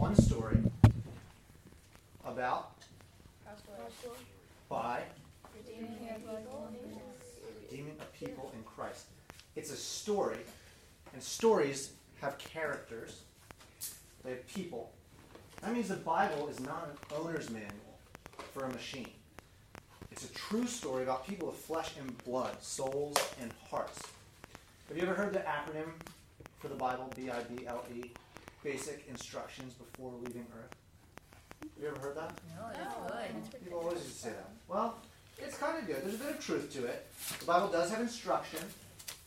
one story about by redeeming a people in Christ. It's a story, and stories have characters. They have people. That means the Bible is not an owner's manual for a machine. It's a true story about people of flesh and blood, souls and hearts. Have you ever heard the acronym for the Bible, B I B L E, Basic Instructions Before Leaving Earth? Have you ever heard that? No, that's good. People always used to say that. Well, it's kind of good. There's a bit of truth to it. The Bible does have instruction,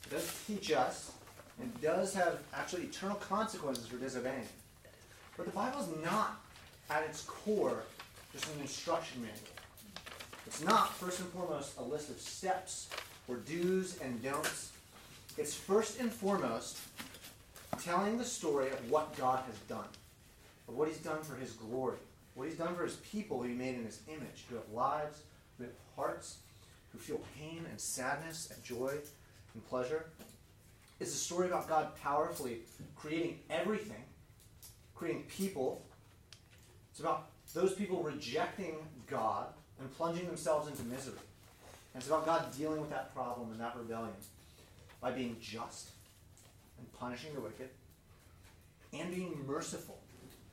it does teach us, and does have actually eternal consequences for disobeying. But the Bible is not, at its core, just an instruction manual. It's not, first and foremost, a list of steps or do's and don'ts. It's first and foremost telling the story of what God has done, of what He's done for His glory, what He's done for His people who He made in His image, who have lives, who have hearts, who feel pain and sadness and joy and pleasure. It's a story about God powerfully creating everything, creating people. It's about those people rejecting God and plunging themselves into misery. And it's about God dealing with that problem and that rebellion by being just and punishing the wicked and being merciful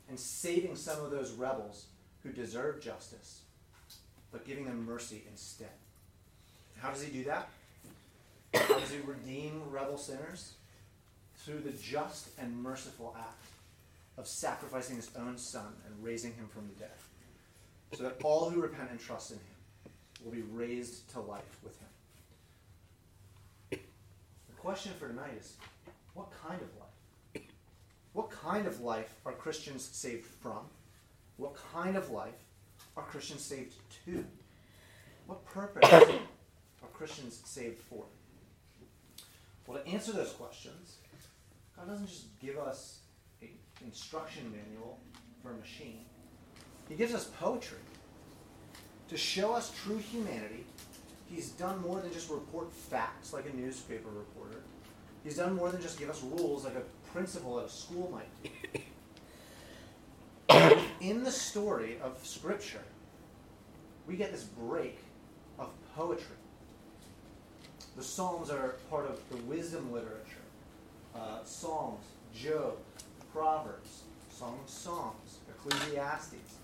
and saving some of those rebels who deserve justice, but giving them mercy instead. How does he do that? How does he redeem rebel sinners? Through the just and merciful act of sacrificing his own son and raising him from the dead, so that all who repent and trust in him will be raised to life with him. The question for tonight is what kind of life? What kind of life are Christians saved from? What kind of life are Christians saved to? What purpose are Christians saved for? Well, to answer those questions, God doesn't just give us an instruction manual for a machine. He gives us poetry. To show us true humanity, He's done more than just report facts like a newspaper reporter. He's done more than just give us rules like a principal at a school might do. In the story of Scripture, we get this break of poetry. The Psalms are part of the wisdom literature. Uh, Psalms, Job, Proverbs, Song of Songs, Ecclesiastes.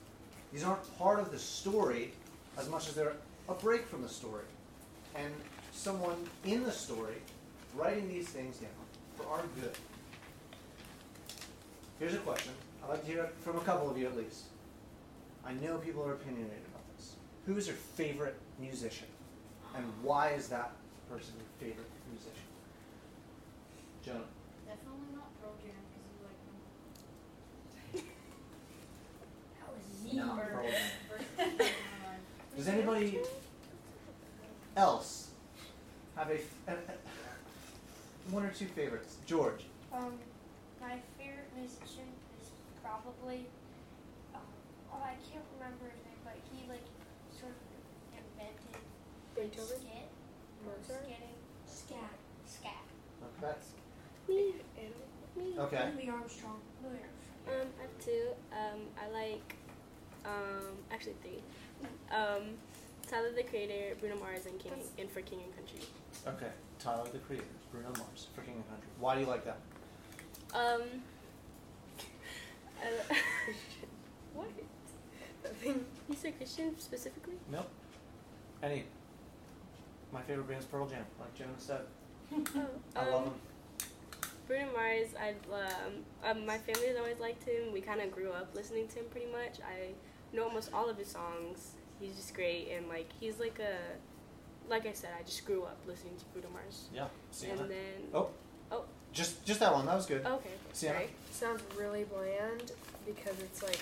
These aren't part of the story as much as they're a break from the story. And someone in the story writing these things down for our good. Here's a question. I'd like to hear it from a couple of you at least. I know people are opinionated about this. Who is your favorite musician? And why is that person your favorite musician? Jonah. Definitely not Pearl Jam because you like them. That was Not Yeeper. Pearl Jam. First thing that came to my mind. Does anybody else have a, f- a- a- one or two favorites? George. Um, my favorite musician is probably, um, oh, I can't remember his name, but he like sort of invented Beethoven? skit, Mozart? skitting, scat, scat. Okay. Me. Me. Okay. Louis Armstrong. Louis Armstrong. Um, I have two. Um, I like, um, actually three. Um, Tyler the Creator, Bruno Mars, and King, and for King and Country. Okay. Tyler the Creator, Bruno Mars, for King and Country. Why do you like that? Um, I, what? You said Christian specifically? Nope. Any. My favorite band is Pearl Jam, like Jonah said. Oh, I love um, them. Bruno Mars, I um, um, my family's always liked him. We kind of grew up listening to him pretty much. I know almost all of his songs. He's just great, and like he's like a, like I said, I just grew up listening to Bruno Mars. Yeah. Sienna. And then, Oh. Oh. Just just that one. That was good. okay, Sienna. sorry. Sounds really bland because it's like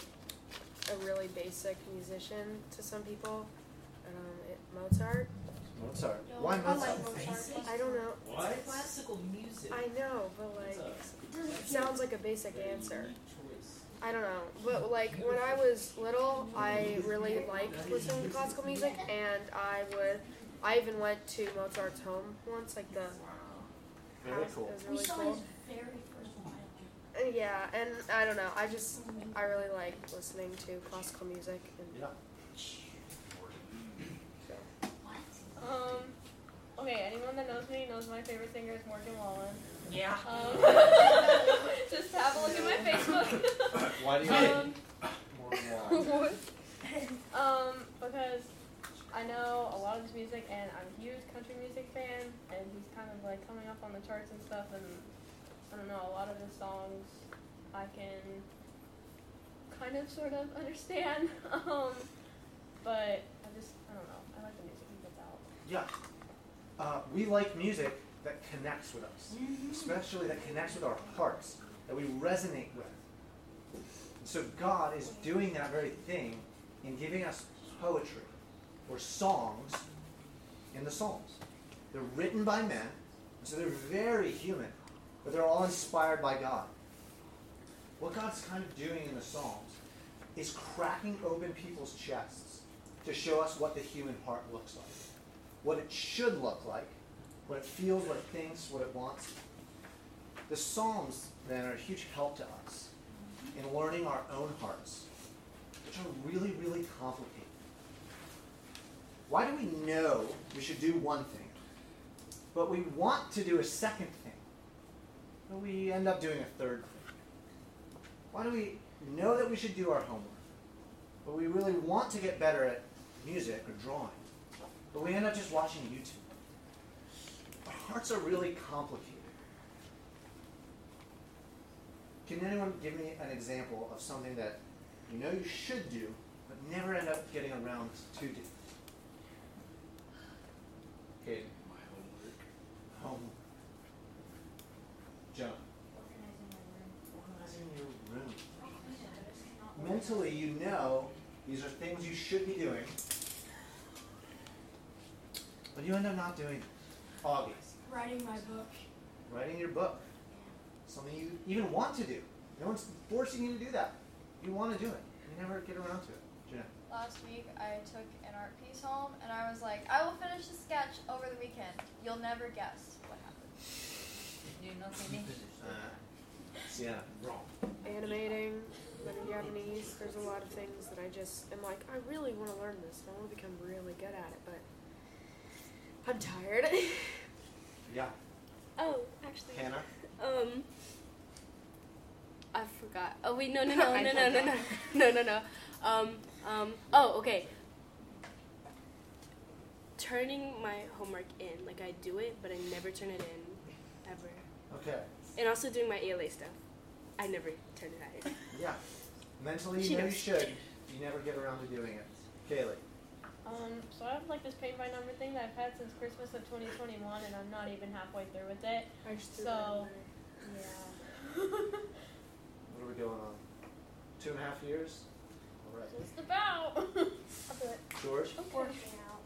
a really basic musician to some people. Um, it, Mozart. Mozart. No, Why I Mozart? like Mozart. I don't know. It's classical music. I know, but like, it sounds like a basic a answer. Unique choice. I don't know, but like when I was little, I really liked listening to classical music, and I would. I even went to Mozart's home once, like the Very cool. It was We really saw cool. his very first violin. Yeah, and I don't know. I just I really like listening to classical music. And Yeah. so. Um, okay, anyone that knows me knows my favorite singer is Morgan Wallen. Yeah. Um, just have a look at my Facebook. Why do you um, more wall? what? um, because I know a lot of his music, and I'm a huge country music fan, and he's kind of like coming up on the charts and stuff, and I don't know, a lot of his songs I can kind of sort of understand. um, but I just, I don't know, I like the music he puts out. Yeah. Uh, we like music that connects with us, especially that connects with our hearts, that we resonate with. And so God is doing that very thing in giving us poetry or songs in the Psalms. They're written by men, so they're very human, but they're all inspired by God. What God's kind of doing in the Psalms is cracking open people's chests to show us what the human heart looks like what it should look like, what it feels, what it thinks, what it wants. The Psalms, then, are a huge help to us in learning our own hearts, which are really, really complicated. Why do we know we should do one thing, but we want to do a second thing, but we end up doing a third thing? Why do we know that we should do our homework, but we really want to get better at music or drawing? But we end up just watching YouTube. Our hearts are really complicated. Can anyone give me an example of something that you know you should do, but never end up getting around to do? Okay. My homework. Home. Jonah. Organizing my room. Organizing your room. Mentally, you know these are things you should be doing, but you end up not doing it. Augie. Writing my book. writing your book. Something you even want to do. No one's forcing you to do that. You want to do it. You never get around to it. Jeanette. Last week, I took an art piece home, and I was like, I will finish the sketch over the weekend. You'll never guess what happened. You know, maybe. Uh, Sienna. Wrong. Animating, learning Japanese. There's a lot of things that I just am like, I really want to learn this. and I want to become really good at it, but I'm tired. Yeah. Oh, actually. Hannah. Um, I forgot. Oh wait, no, no, no, no, no, no, no, no, no, no. Um, um. Oh, okay. Turning my homework in, like I do it, but I never turn it in, ever. Okay. And also doing my ALA stuff, I never turn it in. Yeah. Mentally, you know you should. You never get around to doing it. Kaylee. Um, so I have like this paint by number thing that I've had since Christmas of 2021, and I'm not even halfway through with it. I just So- that in there. Yeah. What are we going on? Two and a half years? All right. Just about. I'll do it. George. Working out.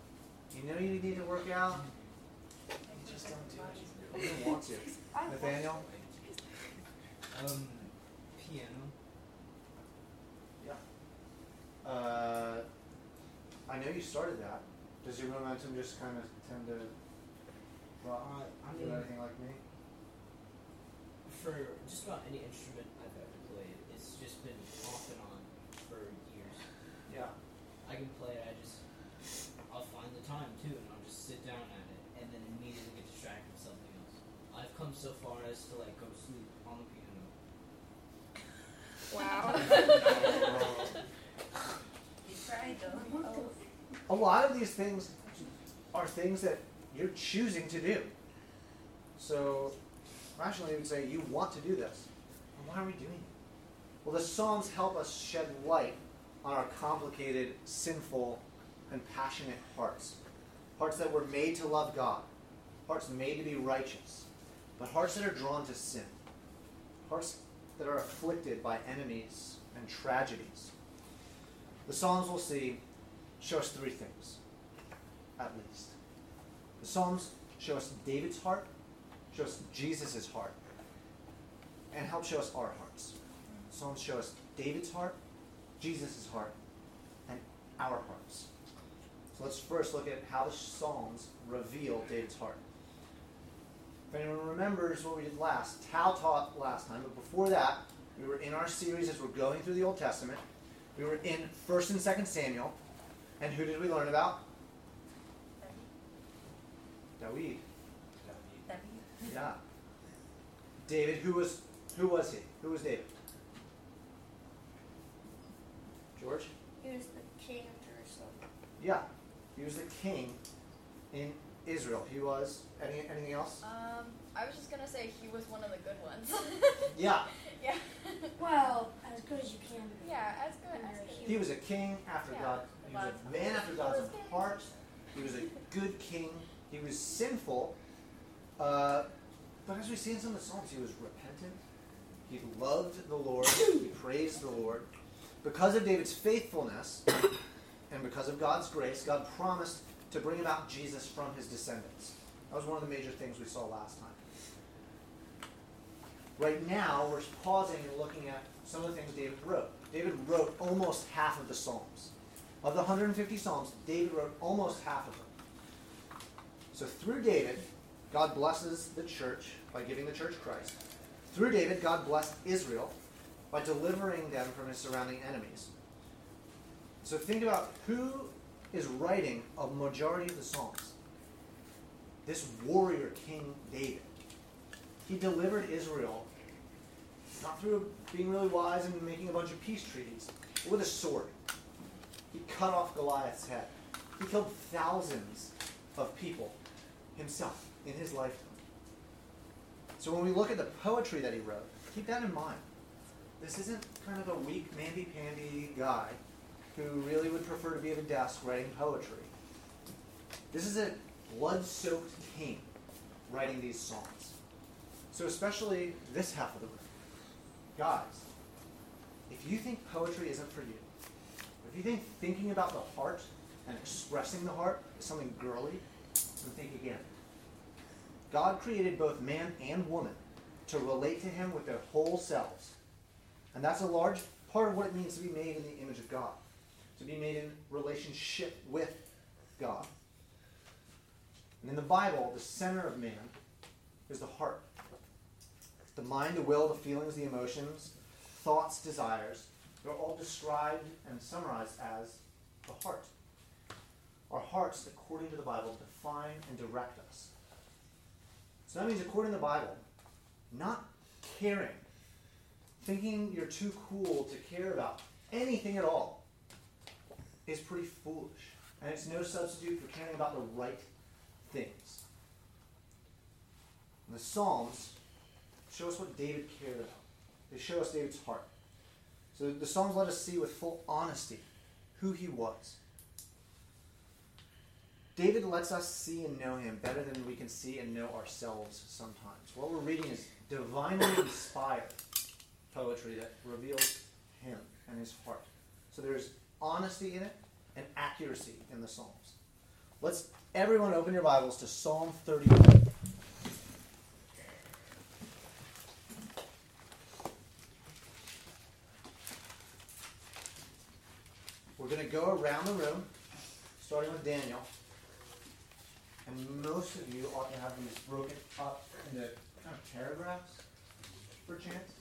You know you need to work out. You just don't do it. You don't want to. Nathaniel. Um, piano. Yeah. Uh, I know you started that. Does your momentum just kind of tend to well, Uh, I do mean, anything like me? for just about any instrument I've ever played, it's just been off and on for years. Yeah. I can play it. I just, I'll find the time too, and I'll just sit down at it, and then immediately get distracted with something else. I've come so far as to like go to sleep on the piano. Wow. You tried though. A lot of these things are things that you're choosing to do. So, rationally, you would say you want to do this. And why are we doing it? Well, the Psalms help us shed light on our complicated, sinful, and passionate hearts. Hearts that were made to love God. Hearts made to be righteous. But hearts that are drawn to sin. Hearts that are afflicted by enemies and tragedies. The Psalms we'll see show us three things, at least. The Psalms show us David's heart, show us Jesus' heart, and help show us our hearts. The Psalms show us David's heart, Jesus' heart, and our hearts. So let's first look at how the Psalms reveal David's heart. If anyone remembers what we did last, Tal taught last time, but before that, we were in our series as we're going through the Old Testament. We were in 1st and 2nd Samuel. And who did we learn about? David. David. Yeah. David, who was who was he? Who was David? George? He was the king of Jerusalem. Yeah. He was the king in Israel. He was any anything else? Um, I was just gonna say he was one of the good ones. Yeah. yeah. Well, as good as you can be. Yeah, as good as good. He was a king after Yeah. God. Was a man after God's own heart. He was a good king. He was sinful. Uh, but as we see in some of the Psalms, he was repentant. He loved the Lord. he praised the Lord. Because of David's faithfulness and because of God's grace, God promised to bring about Jesus from his descendants. That was one of the major things we saw last time. Right now, we're pausing and looking at some of the things David wrote. David wrote almost half of the Psalms. Of the 150 Psalms, David wrote almost half of them. So through David, God blesses the church by giving the church Christ. Through David, God blessed Israel by delivering them from his surrounding enemies. So think about who is writing a majority of the Psalms. This warrior King David. He delivered Israel not through being really wise and making a bunch of peace treaties, but with a sword. Cut off Goliath's head. He killed thousands of people himself in his lifetime. So when we look at the poetry that he wrote, keep that in mind. This isn't kind of a weak, mamby-pamby guy who really would prefer to be at a desk writing poetry. This is a blood-soaked king writing these songs. So especially this half of the room. Guys, if you think poetry isn't for you, you think thinking about the heart and expressing the heart is something girly, think again. God created both man and woman to relate to him with their whole selves. And that's a large part of what it means to be made in the image of God, to be made in relationship with God. And in the Bible, the center of man is the heart. The mind, the will, the feelings, the emotions, thoughts, desires, they're all described and summarized as the heart. Our hearts, according to the Bible, define and direct us. So that means, according to the Bible, not caring, thinking you're too cool to care about anything at all, is pretty foolish. And it's no substitute for caring about the right things. And the Psalms show us what David cared about. They show us David's heart. So the Psalms let us see with full honesty who he was. David lets us see and know him better than we can see and know ourselves sometimes. What we're reading is divinely inspired poetry that reveals him and his heart. So there's honesty in it and accuracy in the Psalms. Let's everyone open your Bibles to Psalm 31. Go around the room, starting with Daniel. And most of you ought to have these broken up into kind of paragraphs, for chance.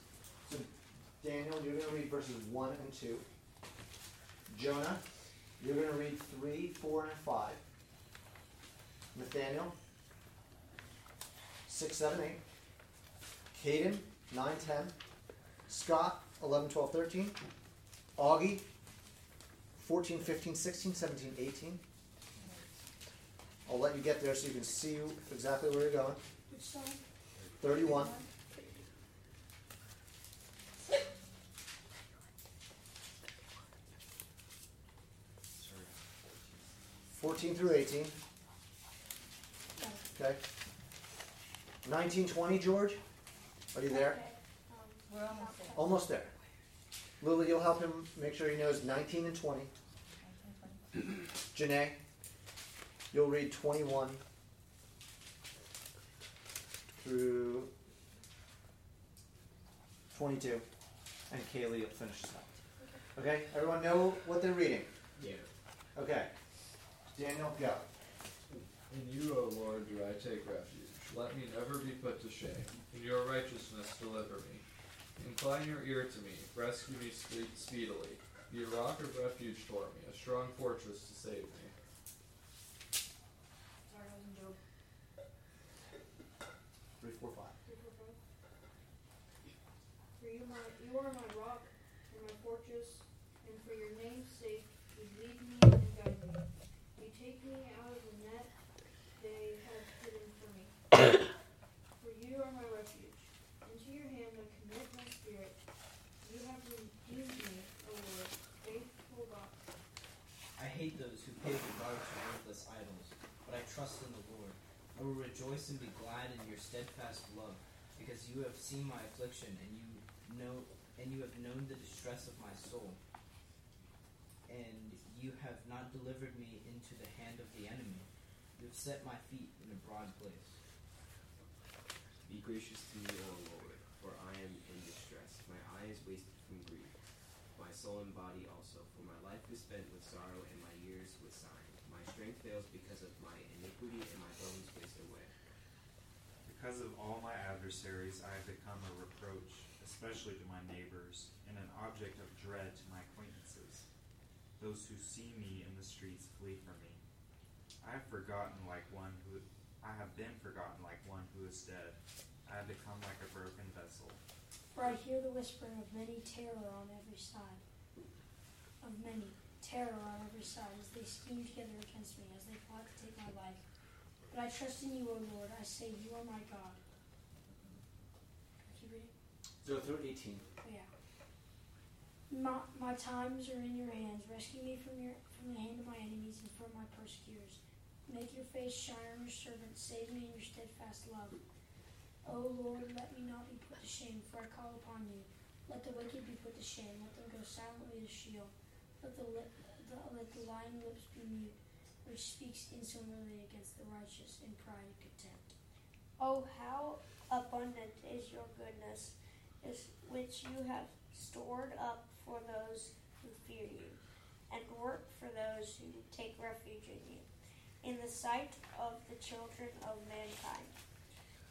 So, Daniel, you're going to read verses 1 and 2. Jonah, you're going to read 3, 4, and 5. Nathaniel, 6, 7, 8. Caden, 9, 10. Scott, 11, 12, 13. Augie, 14, 15, 16, 17, 18. I'll let you get there so you can see exactly where you're going. 31. Fourteen through eighteen. Okay. Nineteen twenty, George. Are you there? Okay. Um, We're almost there. almost there. Lily, you'll help him make sure he knows nineteen and twenty. Janae, you'll read twenty-one through twenty-two, and Kaylee will finish this up. Okay, everyone know what they're reading? Yeah. Okay. Daniel, go. In you, O Lord, do I take refuge. let me never be put to shame. In your righteousness, deliver me. Incline your ear to me, rescue me spe- speedily. Be a rock of refuge for me, a strong fortress to save me. Sorry, I was in Job. Three, four, five. Three, four, five. For you, my, you are my rock and my fortress, and for your name's sake, you lead me and guide me. You take me out of the net they have hidden for me. for you are my refuge. Into your hand I commit my spirit. You have redeemed me, O Lord, faithful God. I hate those who pay regard to worthless idols, but I trust in the Lord. I will rejoice and be glad in your steadfast love, because you have seen my affliction and you know and you have known the distress of my soul. And you have not delivered me into the hand of the enemy. You have set my feet in a broad place. Be gracious to me, O Lord, for I am in distress. My eye is wasted from grief, my soul and body also. For my life is spent with sorrow, and my years with sighing. My strength fails because of my iniquity, and my bones. Because of all my adversaries, I have become a reproach, especially to my neighbors, and an object of dread to my acquaintances. Those who see me in the streets flee from me. I have forgotten like one who I have been forgotten like one who is dead. I have become like a broken vessel. For I hear the whispering of many terror on every side. Of many terror on every side as they scheme together against me, as they plot to take my life. But I trust in you, O Lord. I say, You are my God. Keep reading. Zero through eighteen. Oh, yeah. My, my times are in your hands. Rescue me from your from the hand of my enemies and from my persecutors. Make your face shine on your servant. Save me in your steadfast love. O Lord, let me not be put to shame, for I call upon you. Let the wicked be put to shame. Let them go silently to Sheol. Let the, lip, the let the lying lips be mute, which speaks insolently against the righteous in pride and contempt. Oh, how abundant is your goodness, is which you have stored up for those who fear you, and work for those who take refuge in you. In the sight of the children of mankind,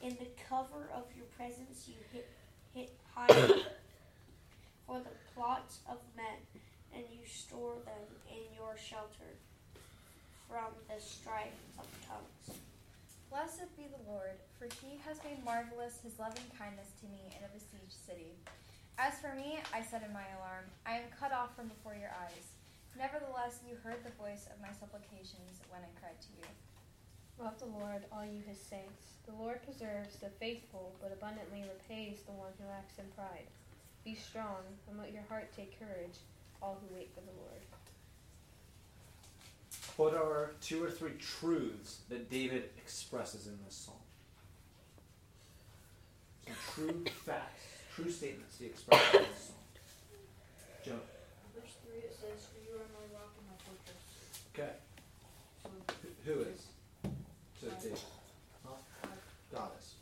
in the cover of your presence, you hit, hit hide for the plots of men, and you store them in your shelter from the strife of tongues. Blessed be the Lord, for he has made marvelous his loving kindness to me in a besieged city. As for me, I said in my alarm, I am cut off from before your eyes. Nevertheless, you heard the voice of my supplications when I cried to you. Love the Lord, all you his saints. The Lord preserves the faithful, but abundantly repays the one who acts in pride. Be strong, and let your heart take courage, all who wait for the Lord. What are two or three truths that David expresses in this psalm? Some true facts, true statements he expresses in this psalm. Joe. Verse 3 it says, For you are my rock and my fortress. Okay. So, Who- Who is? Says David. Huh? God is.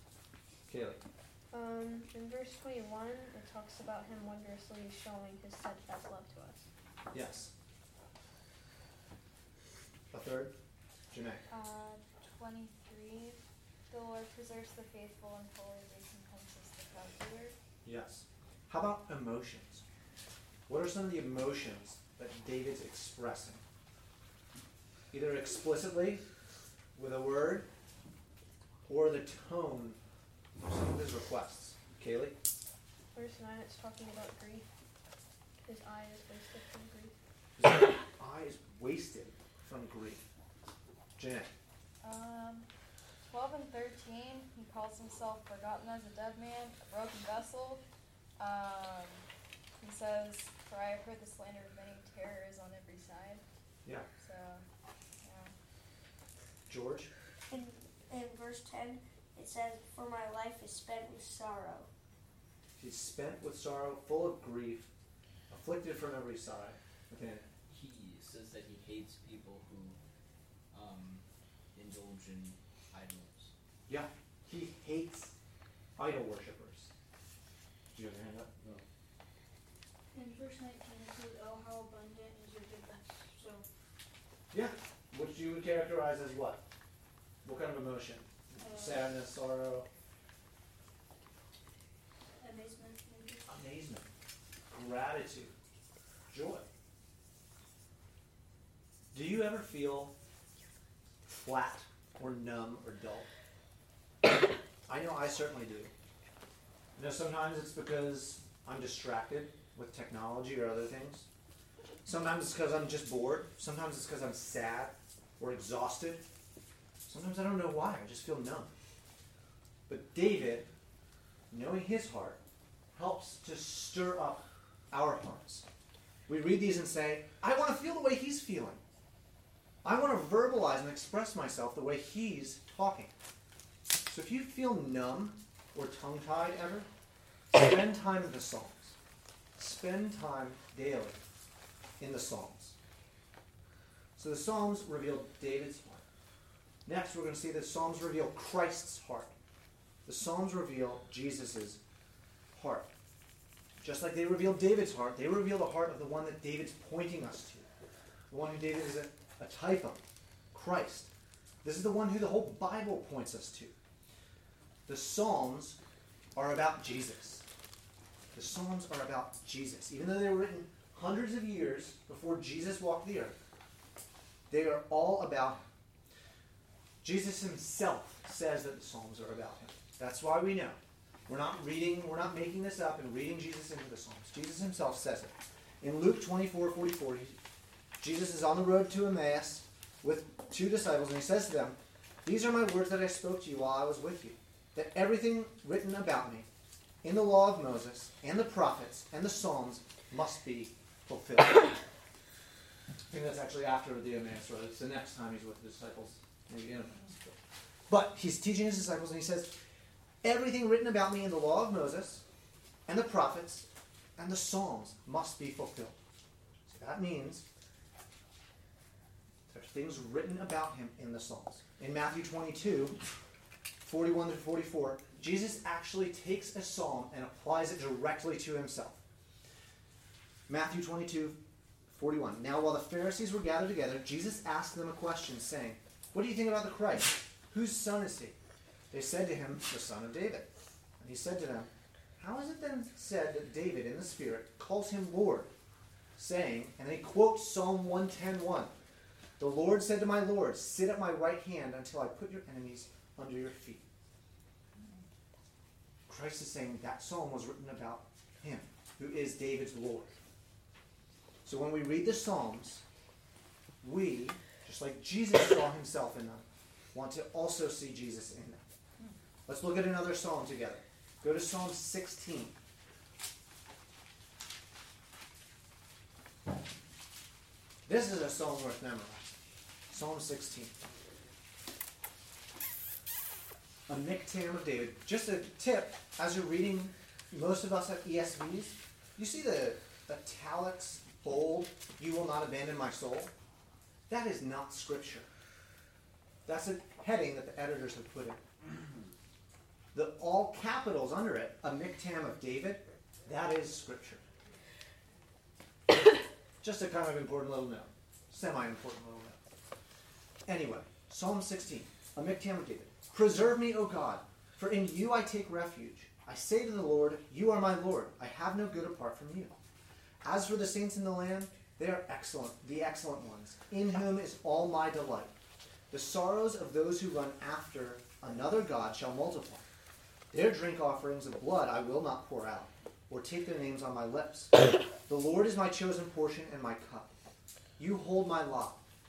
Kaylee. Um, in verse 21, it talks about him wondrously showing his steadfast love to us. Yes. A third? Janae. Uh, 23. The Lord preserves the faithful and fully recompenses the proud Yes. How about emotions? What are some of the emotions that David's expressing? Either explicitly with a word or the tone of some of his requests. Kaylee? Verse 9, it's talking about grief. His eye is wasted from grief. His eyes wasted from grief. Janae? Um, 12 and 13, he calls himself forgotten as a dead man, a broken vessel. Um, he says, For I have heard the slander of many terrors on every side. Yeah. So, yeah. George? In, in verse 10, it says, For my life is spent with sorrow. He's spent with sorrow, full of grief, afflicted from every side. Nathaniel? He says that he hates people who um, indulge in idols. Yeah. He hates idol worshippers. Do you have your hand up? No. in verse 19 it says, Oh, how abundant is your goodness. So, Yeah. Which you would characterize as what? What kind of emotion? uh, sadness, sorrow, Amazement. maybe. amazement, gratitude, joy. Do you ever feel flat or numb or dull? I know I certainly do. You know, sometimes it's because I'm distracted with technology or other things. Sometimes it's because I'm just bored. Sometimes it's because I'm sad or exhausted. Sometimes I don't know why. I just feel numb. But David, knowing his heart, helps to stir up our hearts. We read these and say, I want to feel the way he's feeling. I want to verbalize and express myself the way he's talking. So if you feel numb or tongue tied ever, spend time in the Psalms. Spend time daily in the Psalms. So the Psalms reveal David's heart. Next, we're going to see the Psalms reveal Christ's heart. The Psalms reveal Jesus' heart. Just like they reveal David's heart, they reveal the heart of the one that David's pointing us to. The one who David is a, type of, Christ. This is the one who the whole Bible points us to. The Psalms are about Jesus. The Psalms are about Jesus. Even though they were written hundreds of years before Jesus walked the earth, they are all about him. Jesus himself says that the Psalms are about him. That's why we know. We're not reading, we're not making this up and reading Jesus into the Psalms. Jesus himself says it. In Luke 24 44, Jesus is on the road to Emmaus with two disciples, and he says to them, These are my words that I spoke to you while I was with you, that everything written about me in the law of Moses and the prophets and the Psalms must be fulfilled. I think that's actually after the Emmaus road. It's the next time he's with the disciples, maybe in Emmaus. But he's teaching his disciples, and he says, Everything written about me in the law of Moses and the prophets and the Psalms must be fulfilled. So that means there's things written about him in the Psalms. In Matthew 22, 41 to 44, Jesus actually takes a psalm and applies it directly to himself. Matthew 22, 41. Now, while the Pharisees were gathered together, Jesus asked them a question, saying, What do you think about the Christ? Whose son is he? They said to him, The son of David. And he said to them, How is it then said that David in the Spirit calls him Lord, saying, and he quotes Psalm 110.1, The Lord said to my Lord, Sit at my right hand until I put your enemies under your feet. Christ is saying that psalm was written about him, who is David's Lord. So when we read the Psalms, we, just like Jesus saw himself in them, want to also see Jesus in them. Let's look at another psalm together. Go to Psalm 16. This is a psalm worth memorizing. Psalm 16. A miktam of David. Just a tip, as you're reading, most of us have ESVs. You see the italics, bold, you will not abandon my soul? That is not scripture. That's a heading that the editors have put in. The all capitals under it, a miktam of David, that is scripture. Just a kind of important little note. Semi important little note. Anyway, Psalm 16, a miktam of David. Preserve me, O God, for in you I take refuge. I say to the Lord, You are my Lord. I have no good apart from you. As for the saints in the land, they are excellent, the excellent ones, in whom is all my delight. The sorrows of those who run after another God shall multiply. Their drink offerings of blood I will not pour out, or take their names on my lips. the Lord is my chosen portion and my cup. You hold my lot.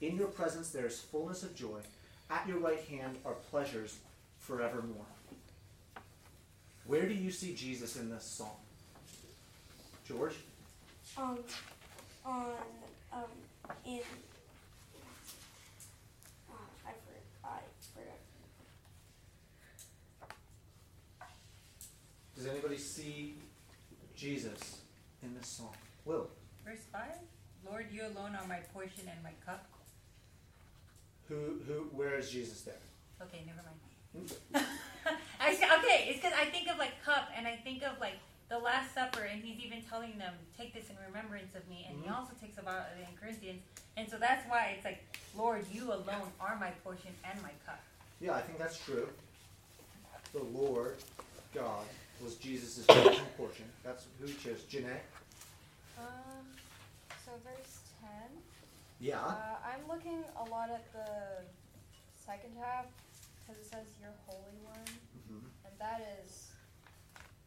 In your presence there is fullness of joy. At your right hand are pleasures forevermore. Where do you see Jesus in this psalm? George? Um, on, um, in, uh, I forgot, I forgot. Does anybody see Jesus in this song? Will. Verse 5 Lord, you alone are my portion and my cup. Who who where is Jesus there? Okay, never mind. I say, okay, it's because I think of like cup and I think of like the Last Supper, and he's even telling them, "Take this in remembrance of me." And he Mhm. also takes about it in Corinthians, and so that's why it's like, "Lord, you alone are my portion and my cup." Yeah, I think that's true. The Lord God was Jesus' portion. That's who he chose. Janae? Um, so verse 10. Yeah. Uh, I'm looking a lot at the second half because it says "Your Holy One," Mhm. and that is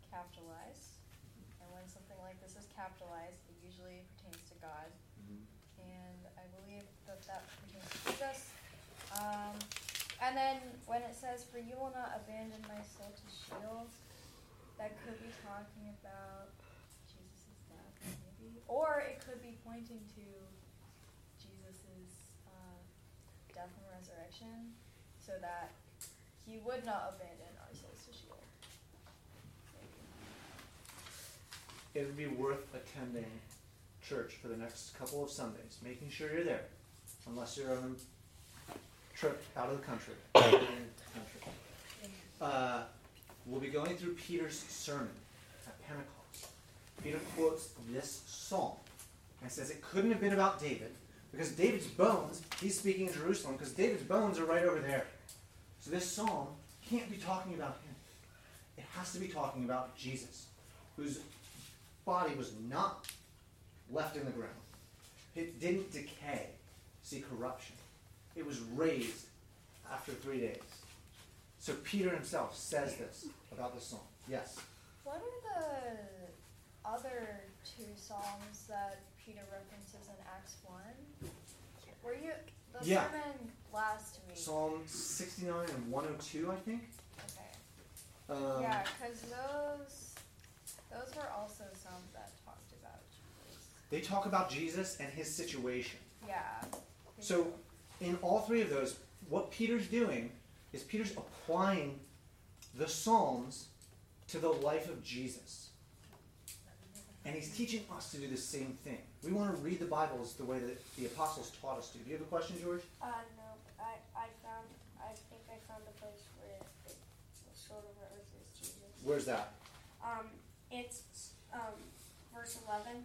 capitalized. And when something like this is capitalized, it usually pertains to God, Mhm. and I believe that that pertains to Jesus. Um, and then when it says, "For you will not abandon my soul to Sheol," that could be talking about Jesus' death, maybe, or it could be pointing to death and resurrection, so that he would not abandon our souls to Sheol. It would be worth attending church for the next couple of Sundays, making sure you're there, unless you're on a trip out of the country. country. Uh, we'll be going through Peter's sermon at Pentecost. Peter quotes this psalm and says it couldn't have been about David because David's bones, he's speaking in Jerusalem because David's bones are right over there. So this psalm can't be talking about him. It has to be talking about Jesus, whose body was not left in the ground. It didn't decay, see corruption. It was raised after three days. So Peter himself says this about this psalm. Yes. What are the other two psalms that Peter references in Acts 1? Were you the Yeah. sermon last week? Psalm 69 and 102, I think. Okay. Um, yeah, because those those were also psalms that talked about Jesus. They talk about Jesus and his situation. Yeah. So, in all three of those, what Peter's doing is Peter's applying the Psalms to the life of Jesus. And he's teaching us to do the same thing. We want to read the Bibles the way that the apostles taught us to. Do you have a question, George? Uh, no, I, I found, I think I found a place where it sort of references Jesus. Where's that? Um, it's um, verse 11.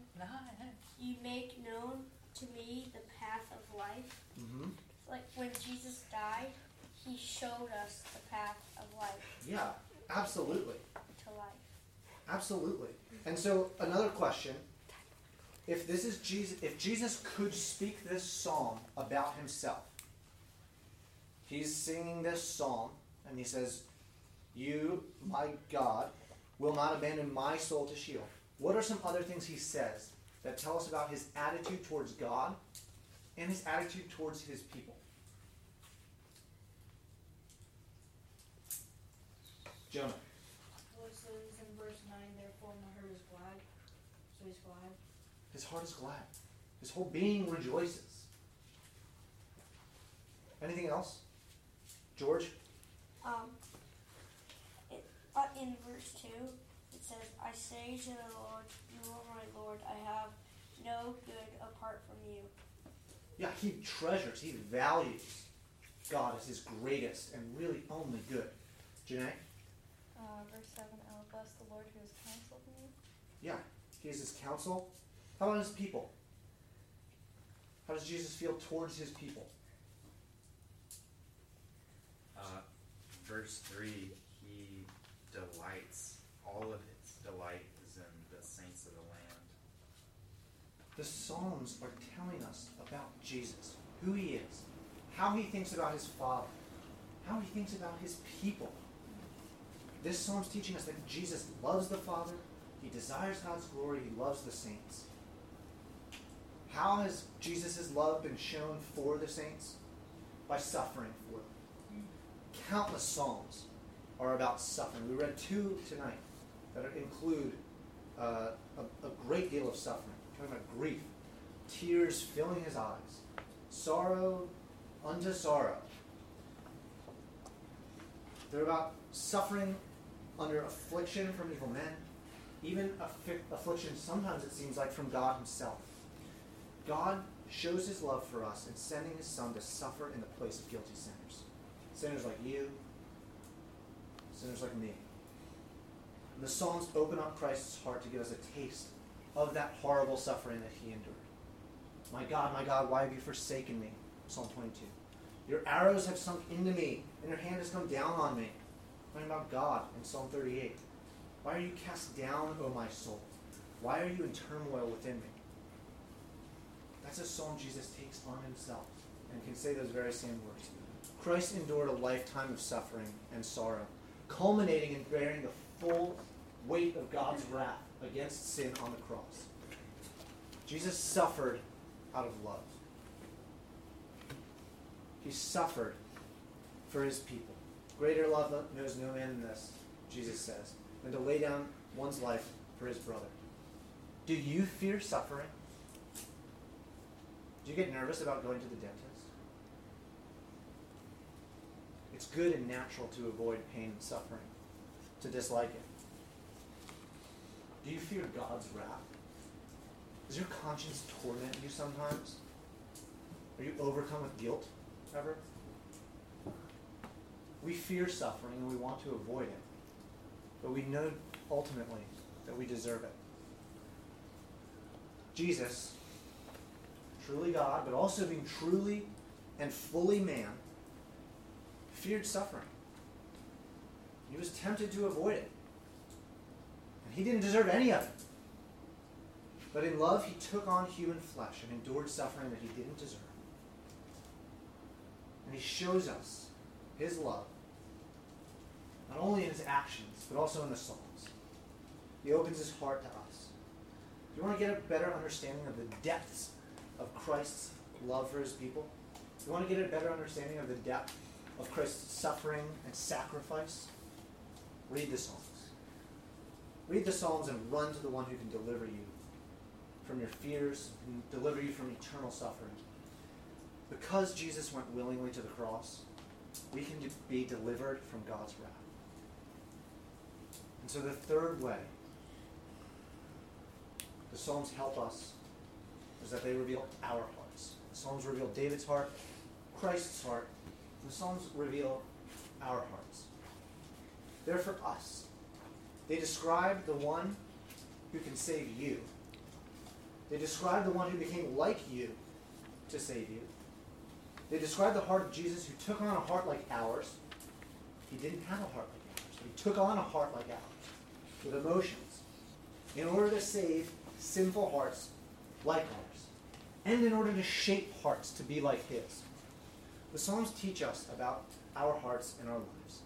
You make known to me the path of life. Mm-hmm. Like when Jesus died, he showed us the path of life Yeah, absolutely. to life. Absolutely. And so another question, if this is Jesus if Jesus could speak this psalm about himself. He's singing this psalm and he says, "You, my God, will not abandon my soul to Sheol." What are some other things he says that tell us about his attitude towards God and his attitude towards his people? Jonah. Well, it says in verse 9, therefore my heart is glad. So he's glad. His heart is glad. His whole being rejoices. Anything else? George? Um, it, uh, in verse 2, it says, I say to the Lord, You are my Lord. I have no good apart from you. Yeah, he treasures, he values God as his greatest and really only good. Janae? Uh, verse 7 I will bless the Lord who has counseled me. Yeah, he is his counsel. How about his people? How does Jesus feel towards his people? Uh, verse 3 He delights, all of his delight is in the saints of the land. The Psalms are telling us about Jesus, who he is, how he thinks about his Father, how he thinks about his people. This Psalm's teaching us that Jesus loves the Father, he desires God's glory, he loves the saints. How has Jesus' love been shown for the saints? By suffering for them. Countless Psalms are about suffering. We read two tonight that include uh, a, a great deal of suffering. We're Talking about grief, tears filling his eyes, sorrow unto sorrow. They're about suffering under affliction from evil men, even affi- affliction sometimes it seems like from God Himself. God shows His love for us in sending His Son to suffer in the place of guilty sinners. Sinners like you, sinners like me. And the Psalms open up Christ's heart to give us a taste of that horrible suffering that He endured. My God, my God, why have you forsaken me? Psalm 22. Your arrows have sunk into me, and your hand has come down on me. Talking about God in Psalm 38. Why are you cast down, O my soul? Why are you in turmoil within me? That's a psalm Jesus takes on himself and can say those very same words. Christ endured a lifetime of suffering and sorrow, culminating in bearing the full weight of God's wrath against sin on the cross. Jesus suffered out of love. He suffered for his people. Greater love knows no man than this, Jesus says, than to lay down one's life for his brother. Do you fear suffering? Do you get nervous about going to the dentist? It's good and natural to avoid pain and suffering, to dislike it. Do you fear God's wrath? Does your conscience torment you sometimes? Are you overcome with guilt ever? We fear suffering and we want to avoid it, but we know ultimately that we deserve it. Jesus, truly God, but also being truly and fully man, feared suffering. He was tempted to avoid it. And he didn't deserve any of it. But in love, he took on human flesh and endured suffering that he didn't deserve. And he shows us his love, not only in his actions, but also in the Psalms. He opens his heart to us. Do you want to get a better understanding of the depths of Christ's love for his people? You want to get a better understanding of the depth of Christ's suffering and sacrifice? Read the Psalms. Read the Psalms and run to the one who can deliver you from your fears and deliver you from eternal suffering. Because Jesus went willingly to the cross, we can be delivered from God's wrath. And so the third way the Psalms help us is that they reveal our hearts. The Psalms reveal David's heart, Christ's heart. The Psalms reveal our hearts. They're for us. They describe the one who can save you. They describe the one who became like you to save you. They describe the heart of Jesus who took on a heart like ours. He didn't have a heart like ours, he took on a heart like ours with emotions in order to save sinful hearts like ours and in order to shape hearts to be like his. The Psalms teach us about our hearts and our lives.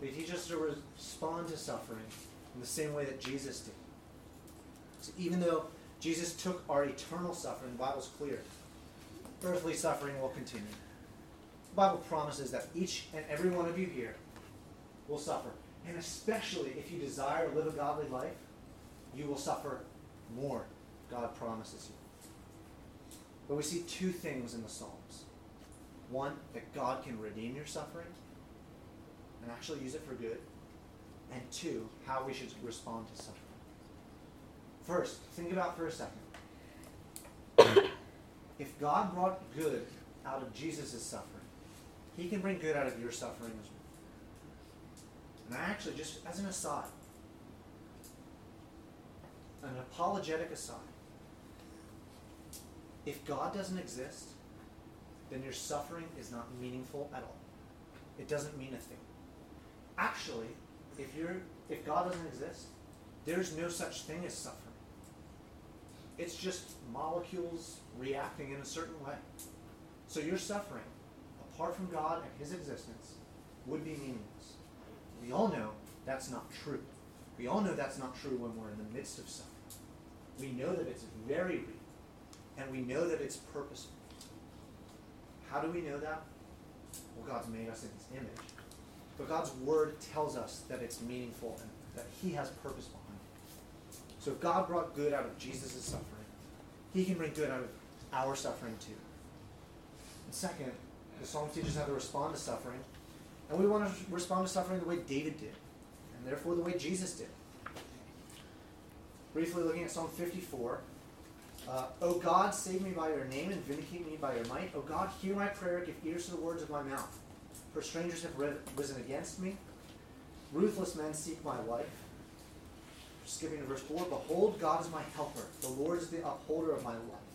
They teach us to respond to suffering in the same way that Jesus did. So even though Jesus took our eternal suffering, the Bible's clear earthly suffering will continue. The Bible promises that each and every one of you here will suffer. And especially if you desire to live a godly life, you will suffer more, God promises you. But we see two things in the Psalms. One, that God can redeem your suffering and actually use it for good. And two, how we should respond to suffering. First, think about for a second if God brought good out of Jesus' suffering, he can bring good out of your suffering as well. And I actually, just as an aside, an apologetic aside, if God doesn't exist, then your suffering is not meaningful at all. It doesn't mean a thing. Actually, if you're if God doesn't exist, there's no such thing as suffering. It's just molecules reacting in a certain way. So your suffering, apart from God and His existence, would be meaningless. We all know that's not true. We all know that's not true when we're in the midst of suffering. We know that it's very real, and we know that it's purposeful. How do we know that? Well, God's made us in His image. But God's Word tells us that it's meaningful and that He has purpose behind it. So if God brought good out of Jesus' suffering, He can bring good out of our suffering too. And second, the Psalm teaches how to respond to suffering. And we want to respond to suffering the way David did. and therefore the way Jesus did. Briefly looking at Psalm 54. Uh, o God, save me by your name and vindicate me by your might. O God, hear my prayer, give ears to the words of my mouth. For strangers have risen against me. Ruthless men seek my life. Skipping to verse 4 Behold, God is my helper. The Lord is the upholder of my life.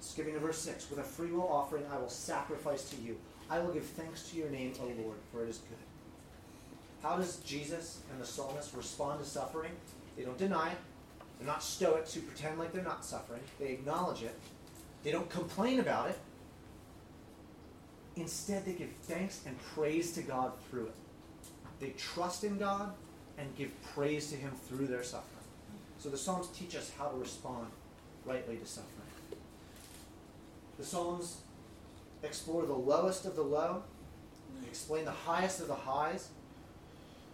Skipping to verse 6 With a freewill offering, I will sacrifice to you. I will give thanks to your name, O Lord, for it is good. How does Jesus and the psalmist respond to suffering? They don't deny it. They're not stoics who pretend like they're not suffering. They acknowledge it. They don't complain about it. Instead, they give thanks and praise to God through it. They trust in God and give praise to Him through their suffering. So the Psalms teach us how to respond rightly to suffering. The Psalms explore the lowest of the low, explain the highest of the highs.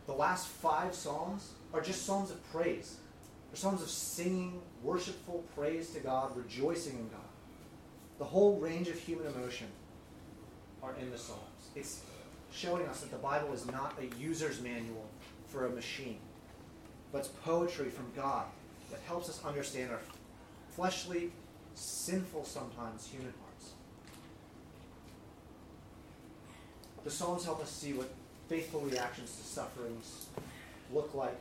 The last five Psalms are just Psalms of praise. They're Psalms of singing, worshipful praise to God, rejoicing in God. The whole range of human emotion are in the Psalms. It's showing us that the Bible is not a user's manual for a machine, but it's poetry from God that helps us understand our fleshly, sinful sometimes human hearts. The Psalms help us see what faithful reactions to sufferings look like.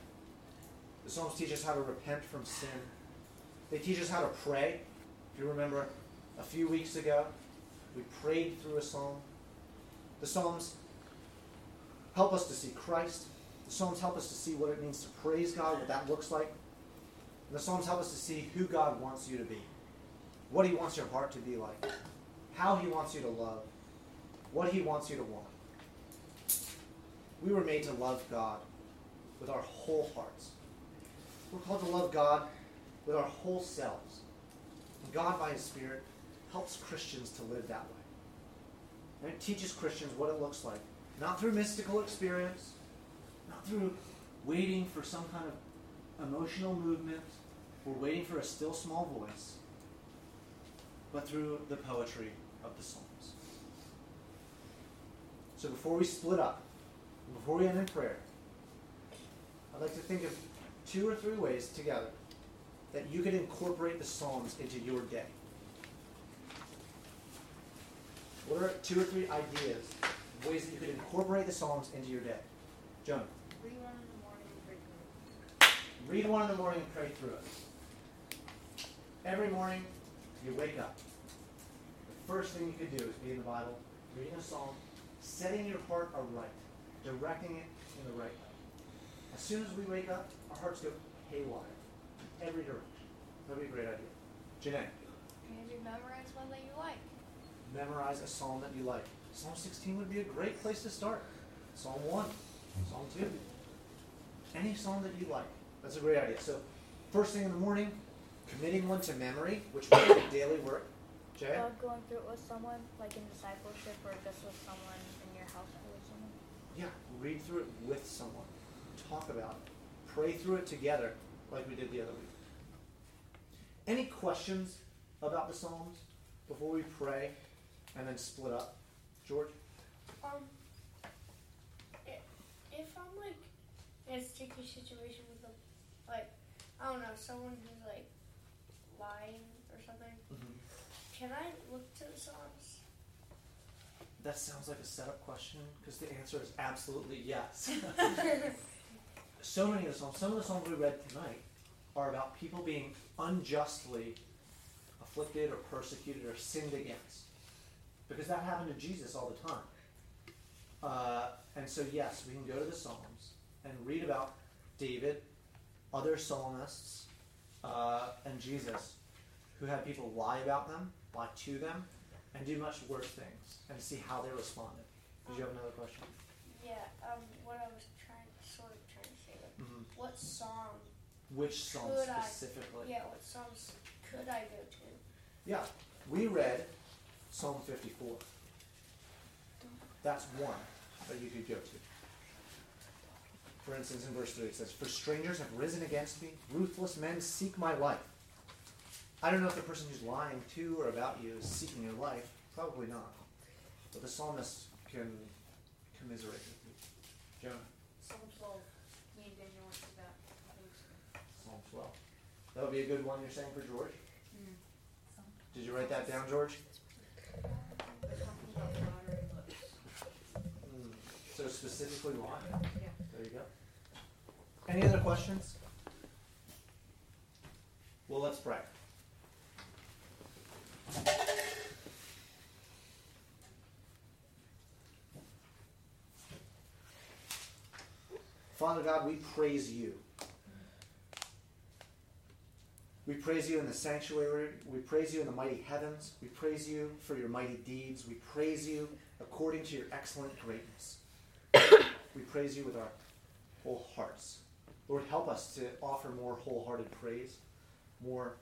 The Psalms teach us how to repent from sin. They teach us how to pray. If you remember a few weeks ago, we prayed through a psalm. The Psalms help us to see Christ. The Psalms help us to see what it means to praise God, what that looks like. And the Psalms help us to see who God wants you to be, what He wants your heart to be like, how He wants you to love, what He wants you to want. We were made to love God with our whole hearts. We're called to love God with our whole selves. And God, by His Spirit, helps Christians to live that way. And it teaches Christians what it looks like. Not through mystical experience, not through waiting for some kind of emotional movement or waiting for a still small voice, but through the poetry of the Psalms. So before we split up, before we end in prayer, I'd like to think of two or three ways together that you could incorporate the Psalms into your day. What are two or three ideas, ways that you could incorporate the Psalms into your day? Jonah. Read one in the morning and pray through it. Read one in the morning and pray through it. Every morning, you wake up. The first thing you could do is be in the Bible, reading a psalm, setting your heart aright, directing it in the right way. As soon as we wake up, our hearts go haywire in every direction. That'd be a great idea. Janae, And you memorize one that you like. memorize a psalm that you like. Psalm 16 would be a great place to start. Psalm 1, Psalm 2. Any psalm that you like. That's a great idea. So, first thing in the morning, committing one to memory, which would be daily work. Jay? Uh, going through it with someone, like in discipleship, or just with someone in your household or someone. Yeah, read through it with someone. Talk about it. Pray through it together, like we did the other week. Any questions about the Psalms before we pray and then split up? George? Um, if I'm like in a sticky situation with a, like, I don't know, someone who's like lying or something, can I look to the Psalms? That sounds like a setup question because the answer is absolutely yes. so many of the Psalms, some of the Psalms we read tonight are about people being unjustly afflicted or persecuted or sinned against. Because that happened to Jesus all the time. Uh, and so, yes, we can go to the Psalms and read about David, other psalmists, uh, and Jesus who had people lie about them, lie to them, and do much worse things, and see how they responded. Did you have another question? Yeah, um, what I was trying, sort of trying to say, like, Mhm. What song Which song could I, specifically? yeah, what songs could I go to? Yeah, we read Psalm 54. That's one that you could go to. For instance, in verse 3, it says, For strangers have risen against me, ruthless men seek my life. I don't know if the person who's lying to or about you is seeking your life. Probably not. But the psalmist can commiserate with you. Jonah. Psalm 12, me and well. That would be a good one you're saying for George? Did you write that down, George? Mm. So specifically why? Yeah. There you go. Any other questions? Well, let's pray. Father God, we praise you. We praise you in the sanctuary. We praise you in the mighty heavens. We praise you for your mighty deeds. We praise you according to your excellent greatness. we praise you with our whole hearts. Lord, help us to offer more wholehearted praise, more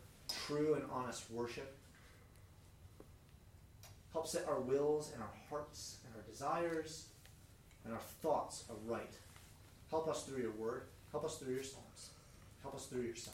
true and honest worship. Help set our wills and our hearts and our desires and our thoughts aright. Help us through your word. Help us through your songs. Help us through your son.